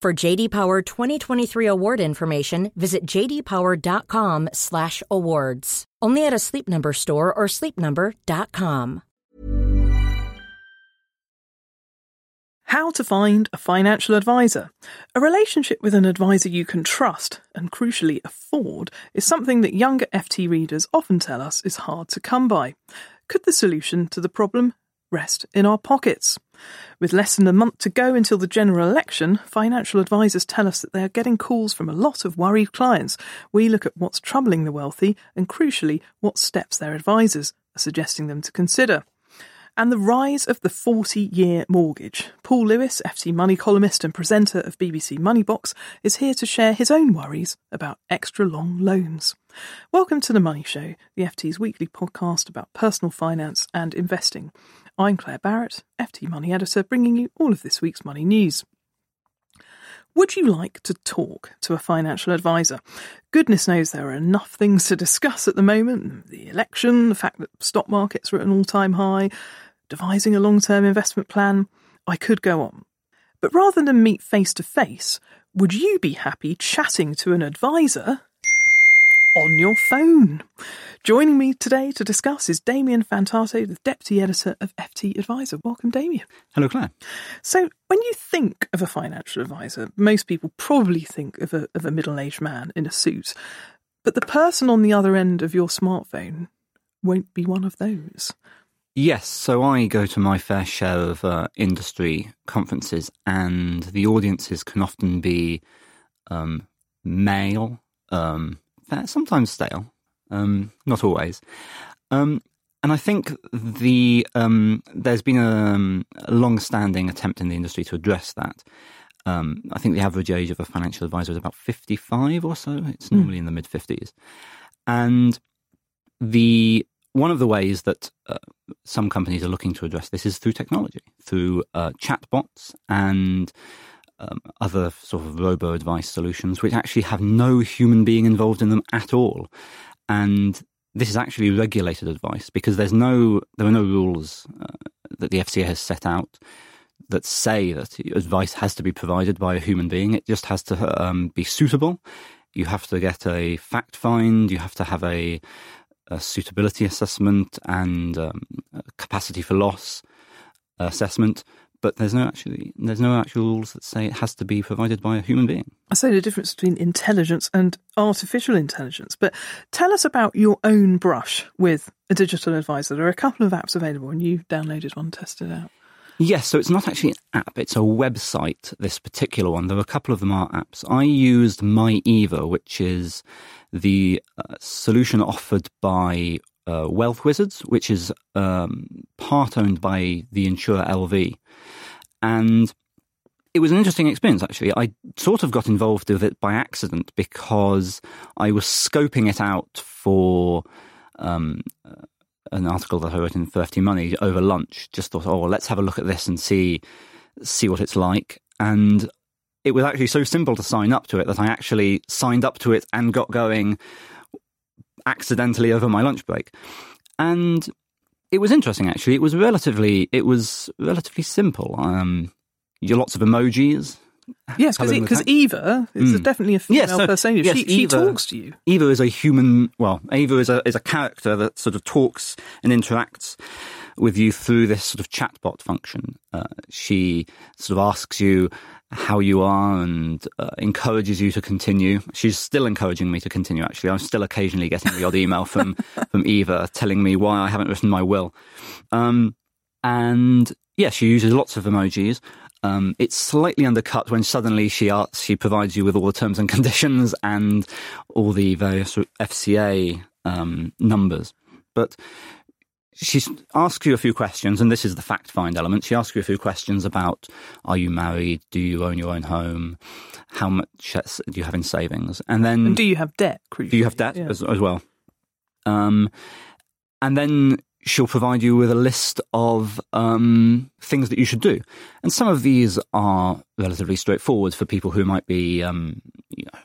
For JD Power 2023 award information, visit jdpower.com/awards. Only at a Sleep Number store or sleepnumber.com. How to find a financial advisor. A relationship with an advisor you can trust and crucially afford is something that younger FT readers often tell us is hard to come by. Could the solution to the problem rest in our pockets? With less than a month to go until the general election, financial advisors tell us that they are getting calls from a lot of worried clients. We look at what's troubling the wealthy and, crucially, what steps their advisors are suggesting them to consider. And the rise of the 40 year mortgage. Paul Lewis, FT Money columnist and presenter of BBC Moneybox, is here to share his own worries about extra long loans. Welcome to The Money Show, the FT's weekly podcast about personal finance and investing. I'm Claire Barrett, FT Money editor, bringing you all of this week's money news. Would you like to talk to a financial advisor? Goodness knows there are enough things to discuss at the moment the election, the fact that stock markets are at an all time high, devising a long term investment plan. I could go on. But rather than meet face to face, would you be happy chatting to an advisor on your phone? Joining me today to discuss is Damien Fantato, the Deputy Editor of FT Adviser. Welcome, Damien. Hello, Claire. So, when you think of a financial advisor, most people probably think of a, of a middle aged man in a suit. But the person on the other end of your smartphone won't be one of those. Yes, so I go to my fair share of uh, industry conferences, and the audiences can often be um, male, um, sometimes stale, um, not always. Um, and I think the um, there's been a, a long-standing attempt in the industry to address that. Um, I think the average age of a financial advisor is about 55 or so. It's normally mm. in the mid 50s, and the one of the ways that uh, some companies are looking to address this is through technology, through uh, chatbots and um, other sort of robo advice solutions, which actually have no human being involved in them at all. And this is actually regulated advice because there's no there are no rules uh, that the FCA has set out that say that advice has to be provided by a human being. It just has to um, be suitable. You have to get a fact find. You have to have a, a suitability assessment and um, capacity for loss assessment but there's no actually there's no actual rules that say it has to be provided by a human being. I say the difference between intelligence and artificial intelligence. But tell us about your own brush with a digital advisor. There are a couple of apps available, and you downloaded one, tested it out. Yes, so it's not actually an app; it's a website. This particular one, there are a couple of them are apps. I used MyEva, which is the uh, solution offered by uh, Wealth Wizards, which is um, part owned by the insurer LV. And it was an interesting experience, actually. I sort of got involved with it by accident because I was scoping it out for um, an article that I wrote in Thrifty Money over lunch. Just thought, oh, well, let's have a look at this and see see what it's like. And it was actually so simple to sign up to it that I actually signed up to it and got going accidentally over my lunch break. And it was interesting actually. It was relatively it was relatively simple. Um, you lots of emojis. Yes, because Eva is mm. definitely a female yes, so, persona. Yes, she, Eva, she, talks to you. Eva is a human. Well, Eva is a is a character that sort of talks and interacts with you through this sort of chatbot function. Uh, she sort of asks you how you are and uh, encourages you to continue. She's still encouraging me to continue. Actually, I'm still occasionally getting the odd email from from Eva telling me why I haven't written my will. Um, and yeah, she uses lots of emojis. Um, it's slightly undercut when suddenly she asks, she provides you with all the terms and conditions and all the various FCA um, numbers. But she asks you a few questions, and this is the fact find element. She asks you a few questions about are you married? Do you own your own home? How much do you have in savings? And then. And do you have debt? Crucially? Do you have debt yeah. as, as, well? Um, and then she'll provide you with a list of um, things that you should do. And some of these are relatively straightforward for people who might be um, you know,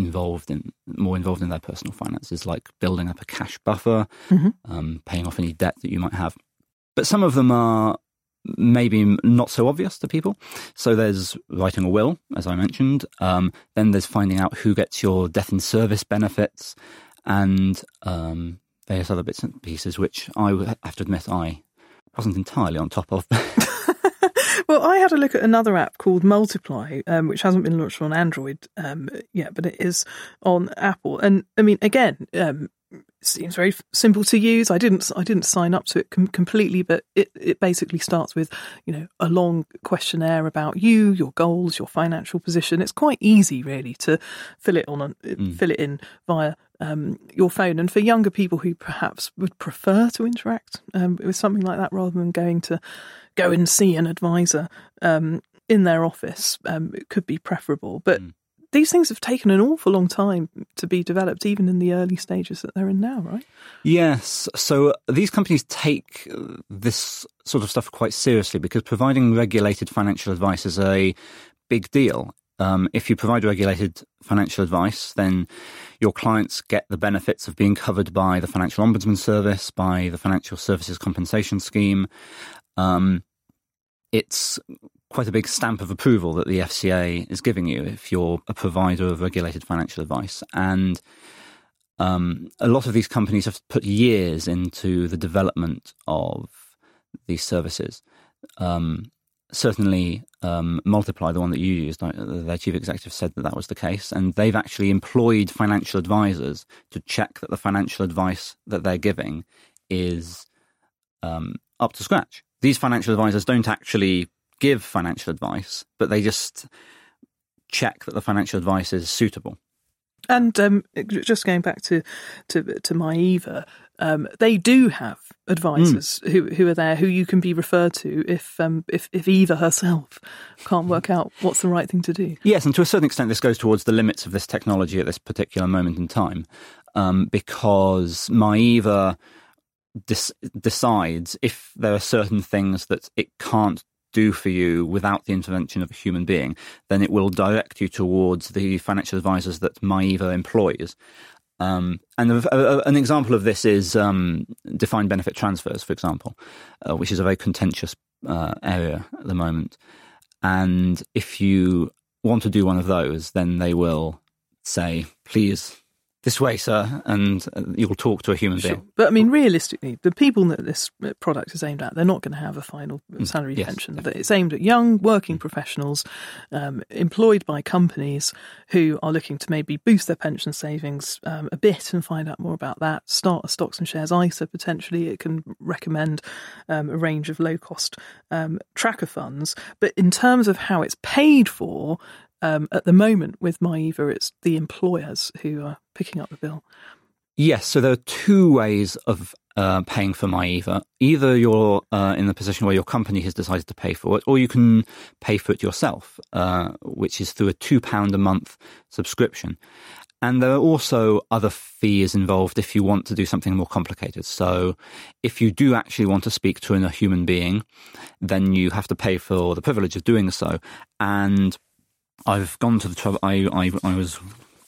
involved in more involved in their personal finances, like building up a cash buffer, mm-hmm. um, paying off any debt that you might have. But some of them are maybe not so obvious to people. So there's writing a will, as I mentioned. Um, then there's finding out who gets your death in service benefits, and um, various other bits and pieces, which I have to admit I wasn't entirely on top of. Well, I had a look at another app called Multiply, um, which hasn't been launched on Android um, yet, but it is on Apple. And I mean, again, um, seems very simple to use. I didn't I didn't sign up to it com- completely, but it, it basically starts with you know a long questionnaire about you, your goals, your financial position. It's quite easy really to fill it on mm. fill it in via um, your phone. And for younger people who perhaps would prefer to interact um, with something like that rather than going to go and see an advisor um, in their office um, it could be preferable. But mm. these things have taken an awful long time to be developed, even in the early stages that they're in now, right? Yes. So these companies take this sort of stuff quite seriously because providing regulated financial advice is a big deal. Um, if you provide regulated financial advice, then your clients get the benefits of being covered by the Financial Ombudsman Service, by the Financial Services Compensation Scheme. Um, it's quite a big stamp of approval that the FCA is giving you if you're a provider of regulated financial advice. And um, a lot of these companies have put years into the development of these services. Um, certainly, um, Multiply, the one that you used, their chief executive said that that was the case. And they've actually employed financial advisors to check that the financial advice that they're giving is um, up to scratch these financial advisors don't actually give financial advice, but they just check that the financial advice is suitable. And um, just going back to to, to MyEva, um, they do have advisors mm. who who are there who you can be referred to if um, if if Eva herself can't work out what's the right thing to do. Yes, and to a certain extent, this goes towards the limits of this technology at this particular moment in time, um, because MyEva decides if there are certain things that it can't do for you without the intervention of a human being, then it will direct you towards the financial advisors that MyEva employs. Um, and a, a, an example of this is um, defined benefit transfers, for example, uh, which is a very contentious uh, area at the moment. And if you want to do one of those, then they will say, please this way, sir, and uh, you'll talk to a human sure. being. But I mean, realistically, the people that this uh, product is aimed at, they're not going to have a final mm, salary yes, pension. Definitely. It's aimed at young working mm. professionals um, employed by companies who are looking to maybe boost their pension savings um, a bit and find out more about that. Start a stocks and shares ISA potentially. It can recommend um, a range of low cost um, tracker funds. But in terms of how it's paid for, um, at the moment with MyEva, it's the employers who are picking up the bill. Yes, so there are two ways of uh, paying for MyEva. Either you're uh, in the position where your company has decided to pay for it, or you can pay for it yourself, uh, which is through a £2 a month subscription. And there are also other fees involved if you want to do something more complicated. So if you do actually want to speak to a human being, then you have to pay for the privilege of doing so. And I've gone to the trouble. I, I, I was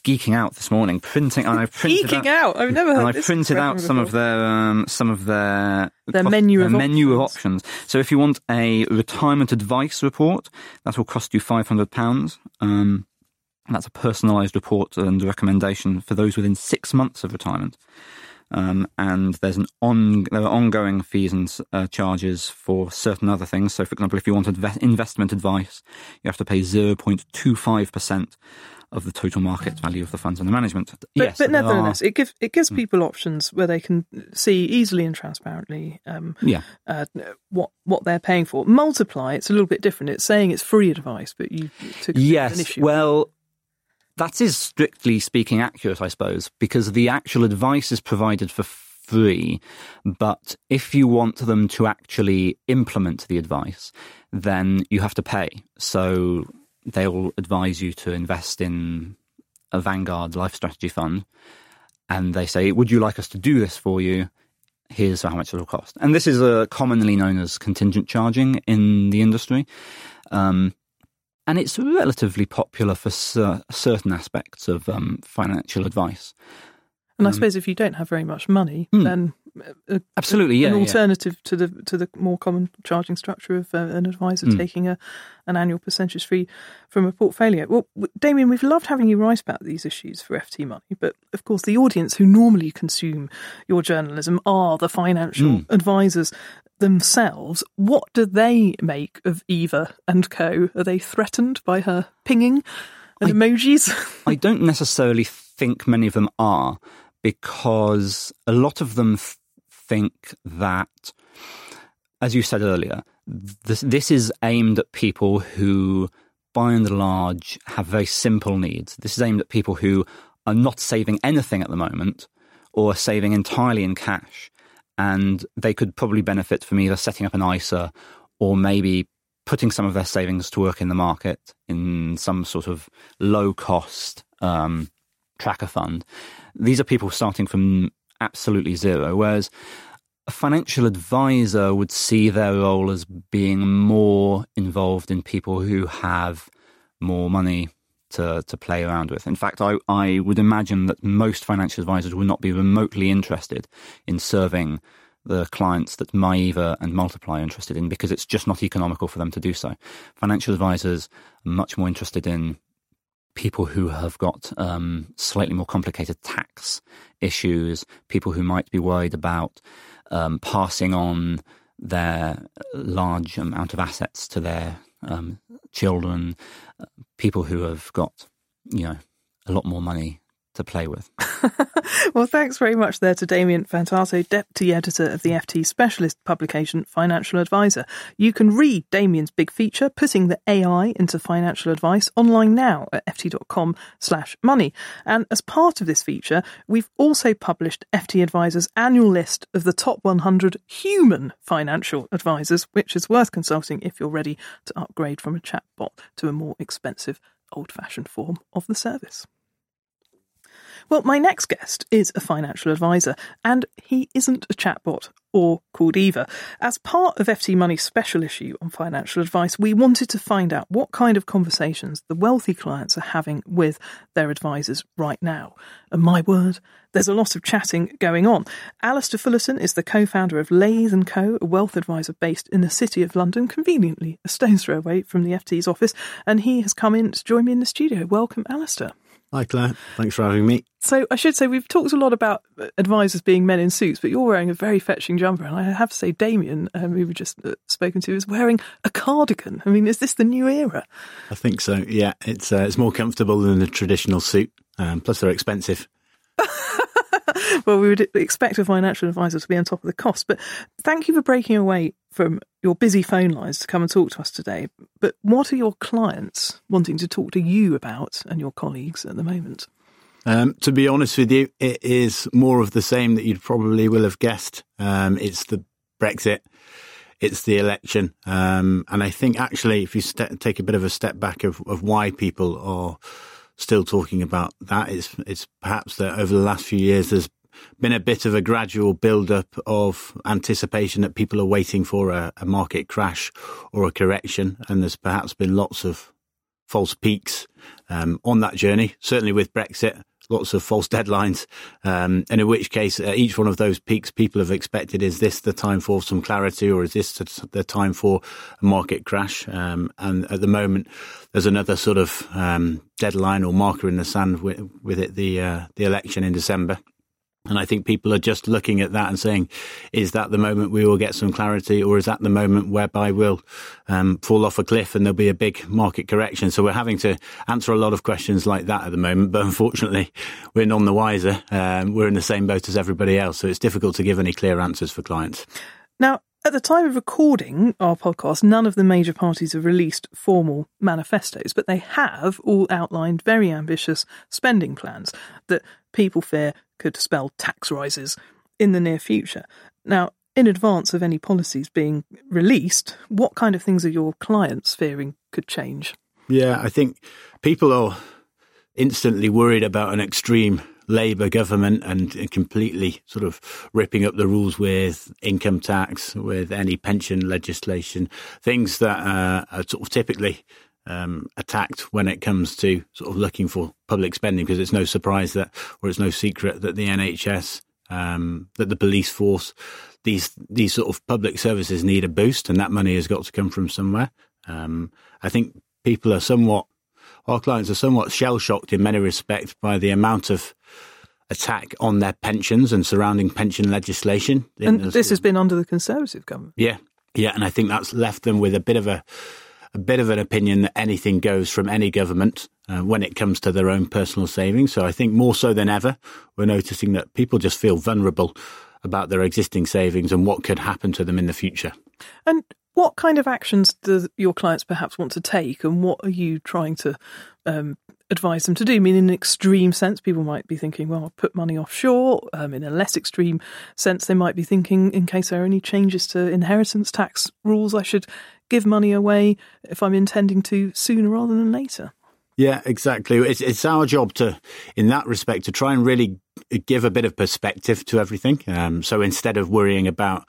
geeking out this morning, printing, and I printed geeking out. out. I've never heard. And I printed out some before. of their um, some of their their menu of menu options. of options. So if you want a retirement advice report, that will cost you five hundred pounds. Um, that's a personalised report and recommendation for those within six months of retirement. Um, and there's an on there are ongoing fees and uh, charges for certain other things. So, for example, if you want adve- investment advice, you have to pay 0.25 percent of the total market value of the funds under management. But, yes, but nevertheless, are- it gives it gives Hmm. people options where they can see easily and transparently um, yeah, uh, what what they're paying for. Multiply, it's a little bit different. It's saying it's free advice, but you took a bit of yes. Well, that is strictly speaking accurate, I suppose, because the actual advice is provided for free. But if you want them to actually implement the advice, then you have to pay. So they'll advise you to invest in a Vanguard Life Strategy Fund, and they say, "Would you like us to do this for you?" Here's how much it will cost. And this is uh, commonly known as contingent charging in the industry. Um, and it's relatively popular for cer- certain aspects of um, financial advice. and I um, suppose if you don't have very much money, Hmm. then a, Absolutely, yeah, an yeah. alternative to the to the more common charging structure of uh, an advisor Hmm. taking a an annual percentage fee from a portfolio. Well, Damien, we've loved having you write about these issues for FT Money, but of course, the audience who normally consume your journalism are the financial Hmm. advisors themselves. What do they make of Eva and Co? Are they threatened by her pinging and I- emojis? I don't necessarily think many of them are because a lot of them th- think that, as you said earlier, this, this is aimed at people who, by and large, have very simple needs. This is aimed at people who are not saving anything at the moment or are saving entirely in cash. And they could probably benefit from either setting up an ISA or maybe putting some of their savings to work in the market in some sort of low cost um, tracker fund. These are people starting from absolutely zero, whereas a financial advisor would see their role as being more involved in people who have more money to, to play around with. In fact, I, I would imagine that most financial advisors would not be remotely interested in serving the clients that MyEva and Multiply are interested in because it's just not economical for them to do so. Financial advisors are much more interested in people who have got um, slightly more complicated tax issues, people who might be worried about um, passing on their large amount of assets to their um, children, people who have got, you know, a lot more money to play with. well, thanks very much there to Damien Fantato, Deputy Editor of the FT specialist publication Financial Advisor. You can read Damien's big feature, Putting the AI into Financial Advice, online now at ft.com slash money. And as part of this feature, we've also published FT Adviser's annual list of the top 100 human financial advisors, which is worth consulting if you're ready to upgrade from a chatbot to a more expensive old-fashioned form of the service. Well, my next guest is a financial advisor, and he isn't a chatbot or called Eva. As part of FT Money's special issue on financial advice, we wanted to find out what kind of conversations the wealthy clients are having with their advisors right now. And my word, there's a lot of chatting going on. Alistair Fullerton is the co-founder of Lathe & Co., a wealth advisor based in the city of London, conveniently a stone's throw away from the FT's office, and he has come in to join me in the studio. Welcome, Alistair. Hi, Claire. Thanks for having me. So I should say we've talked a lot about advisors being men in suits, but you're wearing a very fetching jumper, and I have to say Damien, um, who we just uh, spoken to, is wearing a cardigan. I mean, is this the new era? I think so. Yeah, it's uh, it's more comfortable than a traditional suit. Um, plus, they're expensive. well, we would expect a financial advisor to be on top of the cost, but thank you for breaking away from your busy phone lines to come and talk to us today. But what are your clients wanting to talk to you about and your colleagues at the moment? Um, to be honest with you, it is more of the same that you'd probably will have guessed. Um, it's the Brexit, it's the election, um, and I think actually, if you st- take a bit of a step back of, of why people are still talking about that, it's it's perhaps that over the last few years there's been a bit of a gradual build-up of anticipation that people are waiting for a, a market crash or a correction, and there's perhaps been lots of false peaks um, on that journey. Certainly with Brexit, lots of false deadlines, um, and in which case, uh, each one of those peaks people have expected is this the time for some clarity, or is this the time for a market crash? Um, and at the moment, there's another sort of um, deadline or marker in the sand with, with it the uh, the election in December. And I think people are just looking at that and saying, is that the moment we will get some clarity or is that the moment whereby we'll um, fall off a cliff and there'll be a big market correction? So we're having to answer a lot of questions like that at the moment. But unfortunately, we're none the wiser. Um, we're in the same boat as everybody else. So it's difficult to give any clear answers for clients. Now, at the time of recording our podcast, none of the major parties have released formal manifestos, but they have all outlined very ambitious spending plans that people fear could spell tax rises in the near future. Now, in advance of any policies being released, what kind of things are your clients fearing could change? Yeah, I think people are instantly worried about an extreme Labour government and completely sort of ripping up the rules with income tax, with any pension legislation, things that uh, are sort of typically um, attacked when it comes to sort of looking for public spending, because it's no surprise that, or it's no secret that the NHS, um, that the police force, these these sort of public services need a boost, and that money has got to come from somewhere. Um, I think people are somewhat, our clients are somewhat shell shocked in many respects by the amount of attack on their pensions and surrounding pension legislation. And this has been under the Conservative government. Yeah, yeah, and I think that's left them with a bit of a a bit of an opinion that anything goes from any government uh, when it comes to their own personal savings. So I think more so than ever, we're noticing that people just feel vulnerable about their existing savings and what could happen to them in the future. And what kind of actions do your clients perhaps want to take, and what are you trying to um, advise them to do? I mean, in an extreme sense, people might be thinking, well, I'll put money offshore. Um, in a less extreme sense, they might be thinking, in case there are any changes to inheritance tax rules, I should give money away if I'm intending to sooner rather than later. Yeah, exactly. It's, it's our job to, in that respect, to try and really give a bit of perspective to everything. Um, so instead of worrying about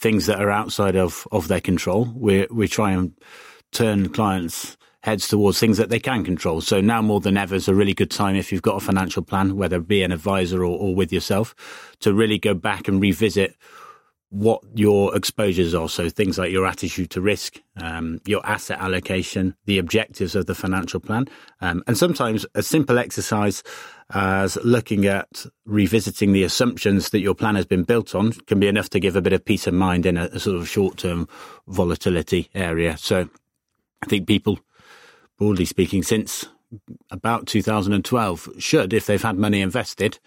things that are outside of, of their control, we we try and turn clients' heads towards things that they can control. So now more than ever is a really good time if you've got a financial plan, whether it be an advisor or, or with yourself, to really go back and revisit what your exposures are. So things like your attitude to risk, um, your asset allocation, the objectives of the financial plan. Um, and sometimes a simple exercise as looking at revisiting the assumptions that your plan has been built on can be enough to give a bit of peace of mind in a, a sort of short term volatility area. So I think people, broadly speaking, since about 2012 should, if they've had money invested,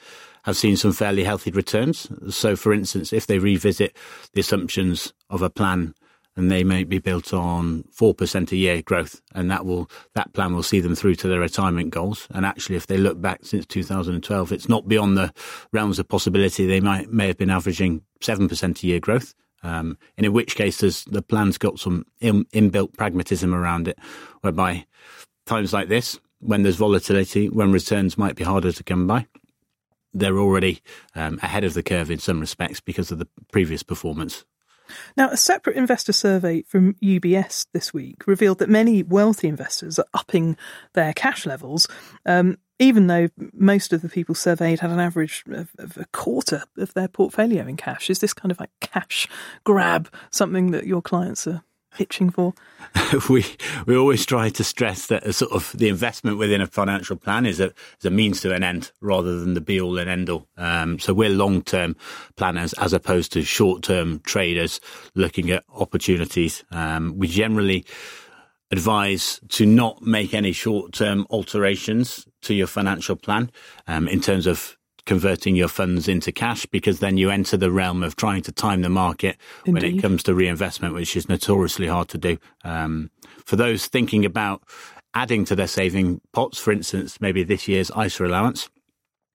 have seen some fairly healthy returns. So, for instance, if they revisit the assumptions of a plan and they may be built on 4% a year growth and that will that plan will see them through to their retirement goals. And actually if they look back since 2012 it's not beyond the realms of possibility. They might may have been averaging 7% a year growth. Um, and in which case the plan's got some in, inbuilt pragmatism around it whereby times like this when there's volatility when returns might be harder to come by they're already um, ahead of the curve in some respects because of the previous performance. Now, a separate investor survey from UBS this week revealed that many wealthy investors are upping their cash levels, um, even though most of the people surveyed had an average of, of, a quarter of their portfolio in cash. Is this kind of like cash grab something that your clients are itching for? we we always try to stress that a sort of the investment within a financial plan is a is a means to an end rather than the be all and end all. Um, so we're long term planners as opposed to short term traders looking at opportunities. Um, we generally advise to not make any short term alterations to your financial plan um, in terms of converting your funds into cash because then you enter the realm of trying to time the market Indeed. when it comes to reinvestment, which is notoriously hard to do. Um, for those thinking about adding to their saving pots, for instance, maybe this year's ISA allowance,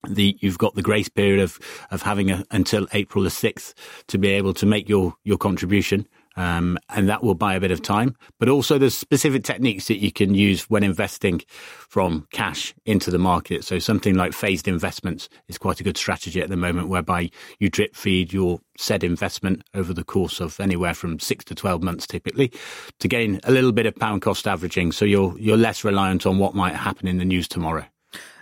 the you've got the grace period of of having a, until April the sixth to be able to make your your contribution. Um, and that will buy a bit of time. But also, there's specific techniques that you can use when investing from cash into the market. So, something like phased investments is quite a good strategy at the moment, whereby you drip feed your said investment over the course of anywhere from six to 12 months typically to gain a little bit of pound cost averaging. So, you're, you're less reliant on what might happen in the news tomorrow.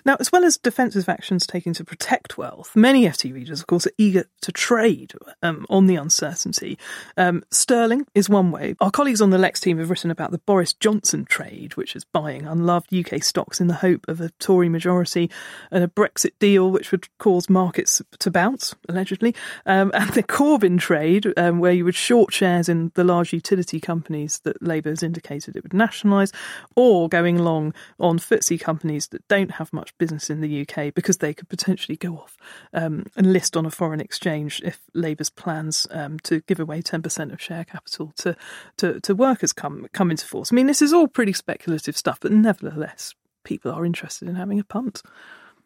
Now, as well as defensive actions taken to protect wealth, many FT readers, of course, are eager to trade um, on the uncertainty. Um, sterling is one way. Our colleagues on the Lex team have written about the Boris Johnson trade, which is buying unloved UK stocks in the hope of a Tory majority, and a Brexit deal, which would cause markets to bounce, allegedly, um, and the Corbyn trade, um, where you would short shares in the large utility companies that Labour has indicated it would nationalise, or going long on FTSE companies that don't have much business in the UK because they could potentially go off um, and list on a foreign exchange if Labour's plans um, to give away 10% of share capital to, to, to workers come, come into force. I mean, this is all pretty speculative stuff, but nevertheless, people are interested in having a punt.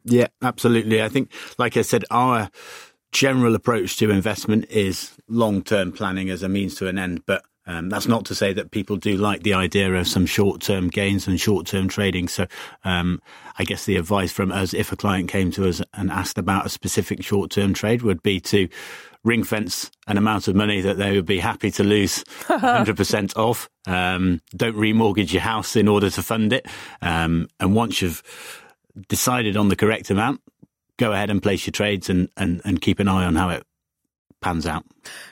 Yeah, absolutely. I think, like I said, our general approach to investment is long term planning as a means to an end. But um, that's not to say that people do like the idea of some short term gains and short term trading. So um, I guess the advice from us, if a client came to us and asked about a specific short term trade, would be to ring fence an amount of money that they would be happy to lose 100% of. Um, don't remortgage your house in order to fund it. Um, and once you've decided on the correct amount, go ahead and place your trades and, and, and keep an eye on how it pans out.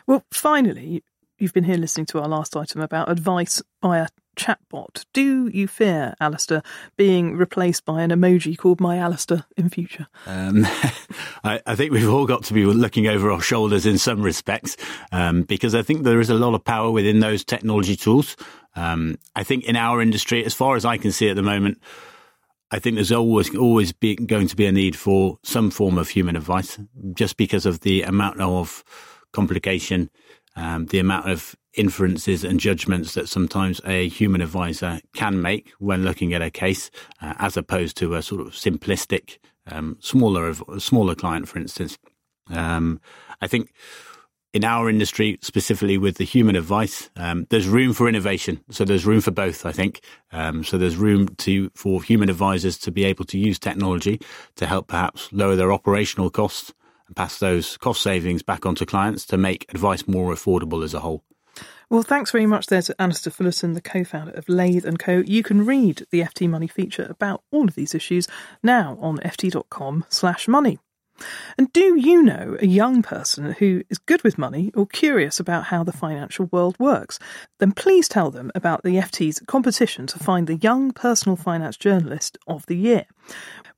Well, finally, you've been here listening to our last item about advice by a chatbot. Do you fear, Alistair, being replaced by an emoji called My Alistair in future? Um, I, I, think we've all got to be looking over our shoulders in some respects um, because I think there is a lot of power within those technology tools. Um, I think in our industry, as far as I can see at the moment, I think there's always always be, going to be a need for some form of human advice, just because of the amount of complication, um, the amount of inferences and judgments that sometimes a human advisor can make when looking at a case, uh, as opposed to a sort of simplistic, um, smaller smaller client, for instance. Um, I think in our industry, specifically with the human advice, um, there's room for innovation. So there's room for both, I think. Um, so there's room to for human advisors to be able to use technology to help perhaps lower their operational costs and pass those cost savings back onto clients to make advice more affordable as a whole. Well, thanks very much there to Alistair Fullerton, the co-founder of Lathe & Co. You can read the FT Money feature about all of these issues now on ft.com slash money. And do you know a young person who is good with money or curious about how the financial world works? Then please tell them about the FT's competition to find the Young Personal Finance Journalist of the Year.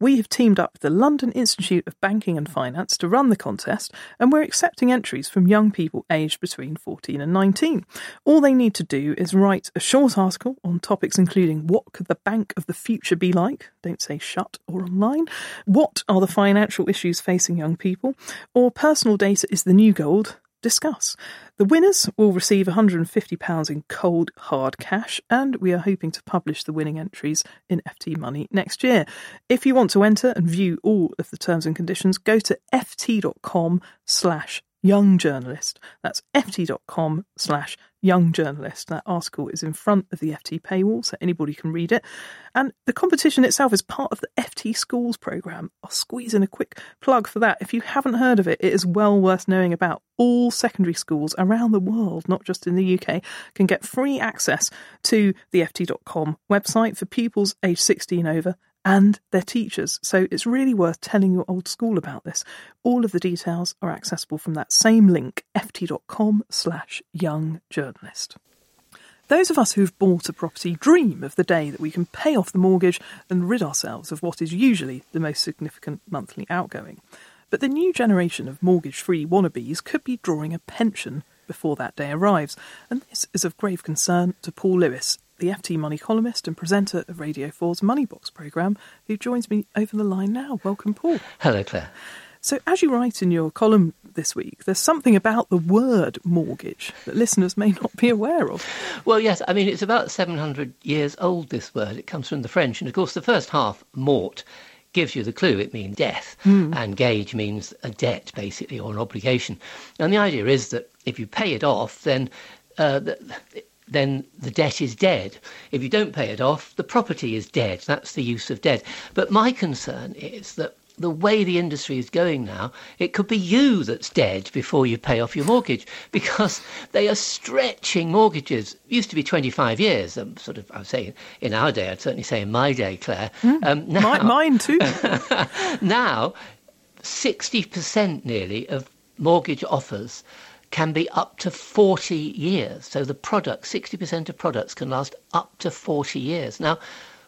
We have teamed up with the London Institute of Banking and Finance to run the contest, and we're accepting entries from young people aged between 14 and 19. All they need to do is write a short article on topics including what could the bank of the future be like? Don't say shut or online. What are the financial issues facing young people? Or personal data is the new gold? Discuss. The winners will receive £150 in cold hard cash, and we are hoping to publish the winning entries in FT Money next year. If you want to enter and view all of the terms and conditions, go to ft.com slash young journalist. That's ft.com slash young journalist. That article is in front of the FT paywall, so anybody can read it. And the competition itself is part of the FT Schools programme. I'll squeeze in a quick plug for that. If you haven't heard of it, it is well worth knowing about. All secondary schools around the world, not just in the UK, can get free access to the FT.com website for pupils aged 16 over and their teachers. So it's really worth telling your old school about this. All of the details are accessible from that same link, ft.com slash young journalist. Those of us who've bought a property dream of the day that we can pay off the mortgage and rid ourselves of what is usually the most significant monthly outgoing. But the new generation of mortgage free wannabes could be drawing a pension before that day arrives, and this is of grave concern to Paul Lewis, the FT Money columnist and presenter of Radio 4's Money Box programme, who joins me over the line now. Welcome, Paul. Hello, Claire. So, as you write in your column this week, there's something about the word mortgage that listeners may not be aware of. Well, yes, I mean, it's about 700 years old, this word. It comes from the French. And of course, the first half, mort, gives you the clue. It means death. Mm. And gage means a debt, basically, or an obligation. And the idea is that if you pay it off, then uh, the, then the debt is dead. If you don't pay it off, the property is dead. That's the use of debt. But my concern is that the way the industry is going now, it could be you that's dead before you pay off your mortgage because they are stretching mortgages. It used to be 25 years. Um, sort of, I would say in our day, I'd certainly say in my day, Claire. Mm, um, now, mine too. now, 60% nearly of mortgage offers can be up to 40 years. So the product, 60% of products can last up to 40 years. Now,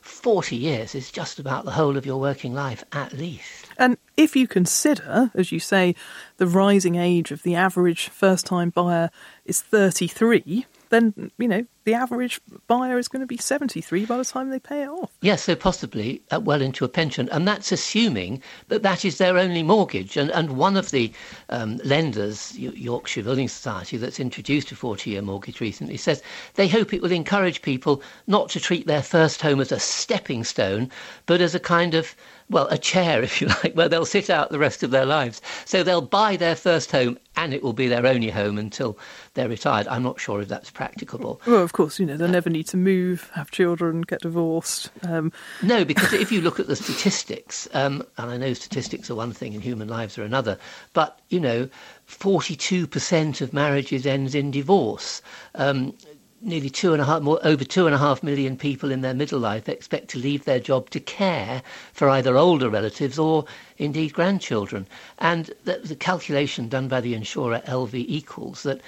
40 years is just about the whole of your working life at least. And if you consider, as you say, the rising age of the average first time buyer is 33, then, you know, the average buyer is going to be 73 by the time they pay it off. Yes, so possibly uh, well into a pension. And that's assuming that that is their only mortgage. And, and one of the um, lenders, Yorkshire Building Society, that's introduced a 40 year mortgage recently, says they hope it will encourage people not to treat their first home as a stepping stone, but as a kind of well, a chair, if you like, where they'll sit out the rest of their lives. So they'll buy their first home and it will be their only home until they're retired. I'm not sure if that's practicable. Well, of course, you know, they'll never need to move, have children, get divorced. Um... No, because if you look at the statistics, um, and I know statistics are one thing and human lives are another, but, you know, 42% of marriages ends in divorce. Um, nearly two and a half, more, over two and a half million people in their middle life expect to leave their job to care for either older relatives or indeed grandchildren. And the, the calculation done by the insurer LV equals that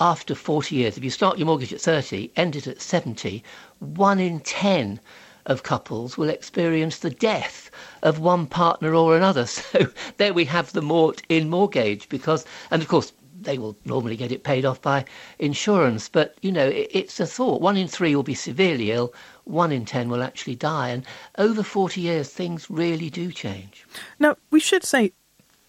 after 40 years, if you start your mortgage at 30, end it at 70, one in 10 of couples will experience the death of one partner or another. So there we have the mort in mortgage because, and of course, they will normally get it paid off by insurance. But, you know, it, it's a thought. One in three will be severely ill, one in ten will actually die. And over 40 years, things really do change. Now, we should say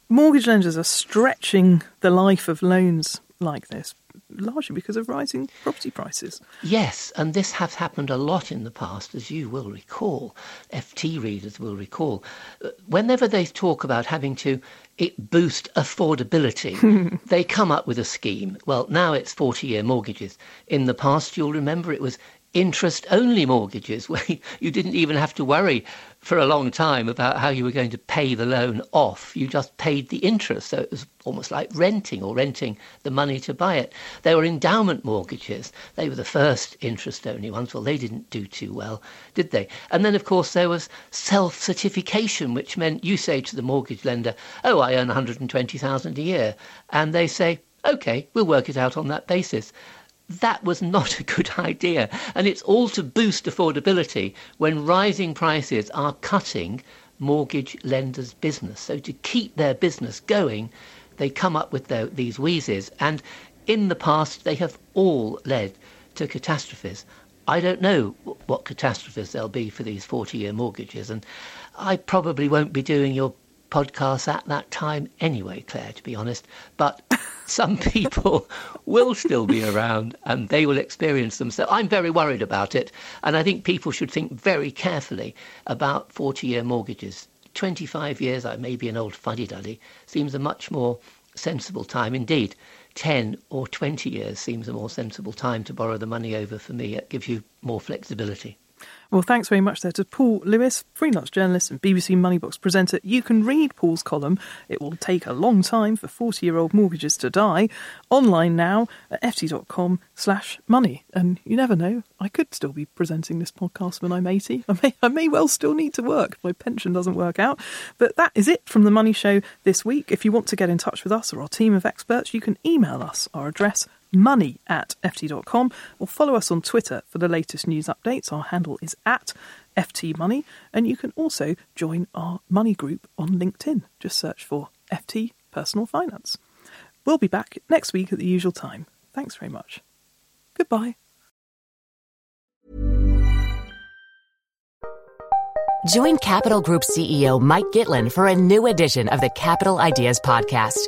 mortgage lenders are stretching the life of loans like this largely because of rising property prices. Yes, and this has happened a lot in the past, as you will recall. FT readers will recall. Uh, whenever they talk about having to it boost affordability, they come up with a scheme. Well, now it's 40 year mortgages. In the past, you'll remember it was interest only mortgages where you didn't even have to worry for a long time about how you were going to pay the loan off. You just paid the interest. So it was almost like renting or renting the money to buy it. There were endowment mortgages. They were the first interest only ones. Well, they didn't do too well, did they? And then, of course, there was self certification, which meant you say to the mortgage lender, Oh, I earn 120,000 a year. And they say, OK, we'll work it out on that basis that was not a good idea. And it's all to boost affordability when rising prices are cutting mortgage lenders' business. So to keep their business going, they come up with their, these wheezes. And in the past, they have all led to catastrophes. I don't know what catastrophes there'll be for these 40 year mortgages. And I probably won't be doing your podcasts at that time anyway, Claire, to be honest. But some people will still be around and they will experience them. So I'm very worried about it. And I think people should think very carefully about 40 year mortgages. 25 years, I may be an old fuddy duddy, seems a much more sensible time. Indeed, 10 or 20 years seems a more sensible time to borrow the money over for me. It gives you more flexibility. Well, thanks very much there to Paul Lewis, freelance journalist and BBC Moneybox presenter. You can read Paul's column. It will take a long time for 40 year old mortgages to die. Online now at ft.com slash money. And you never know, I could still be presenting this podcast when I'm 80. I may, I may well still need to work if my pension doesn't work out. But that is it from the Money Show this week. If you want to get in touch with us or our team of experts, you can email us. Our address money at ft.com or follow us on Twitter for the latest news updates. Our handle is at FT Money, and you can also join our money group on LinkedIn. Just search for FT Personal Finance. We'll be back next week at the usual time. Thanks very much. Goodbye. Join Capital Group CEO Mike Gitlin for a new edition of the Capital Ideas Podcast.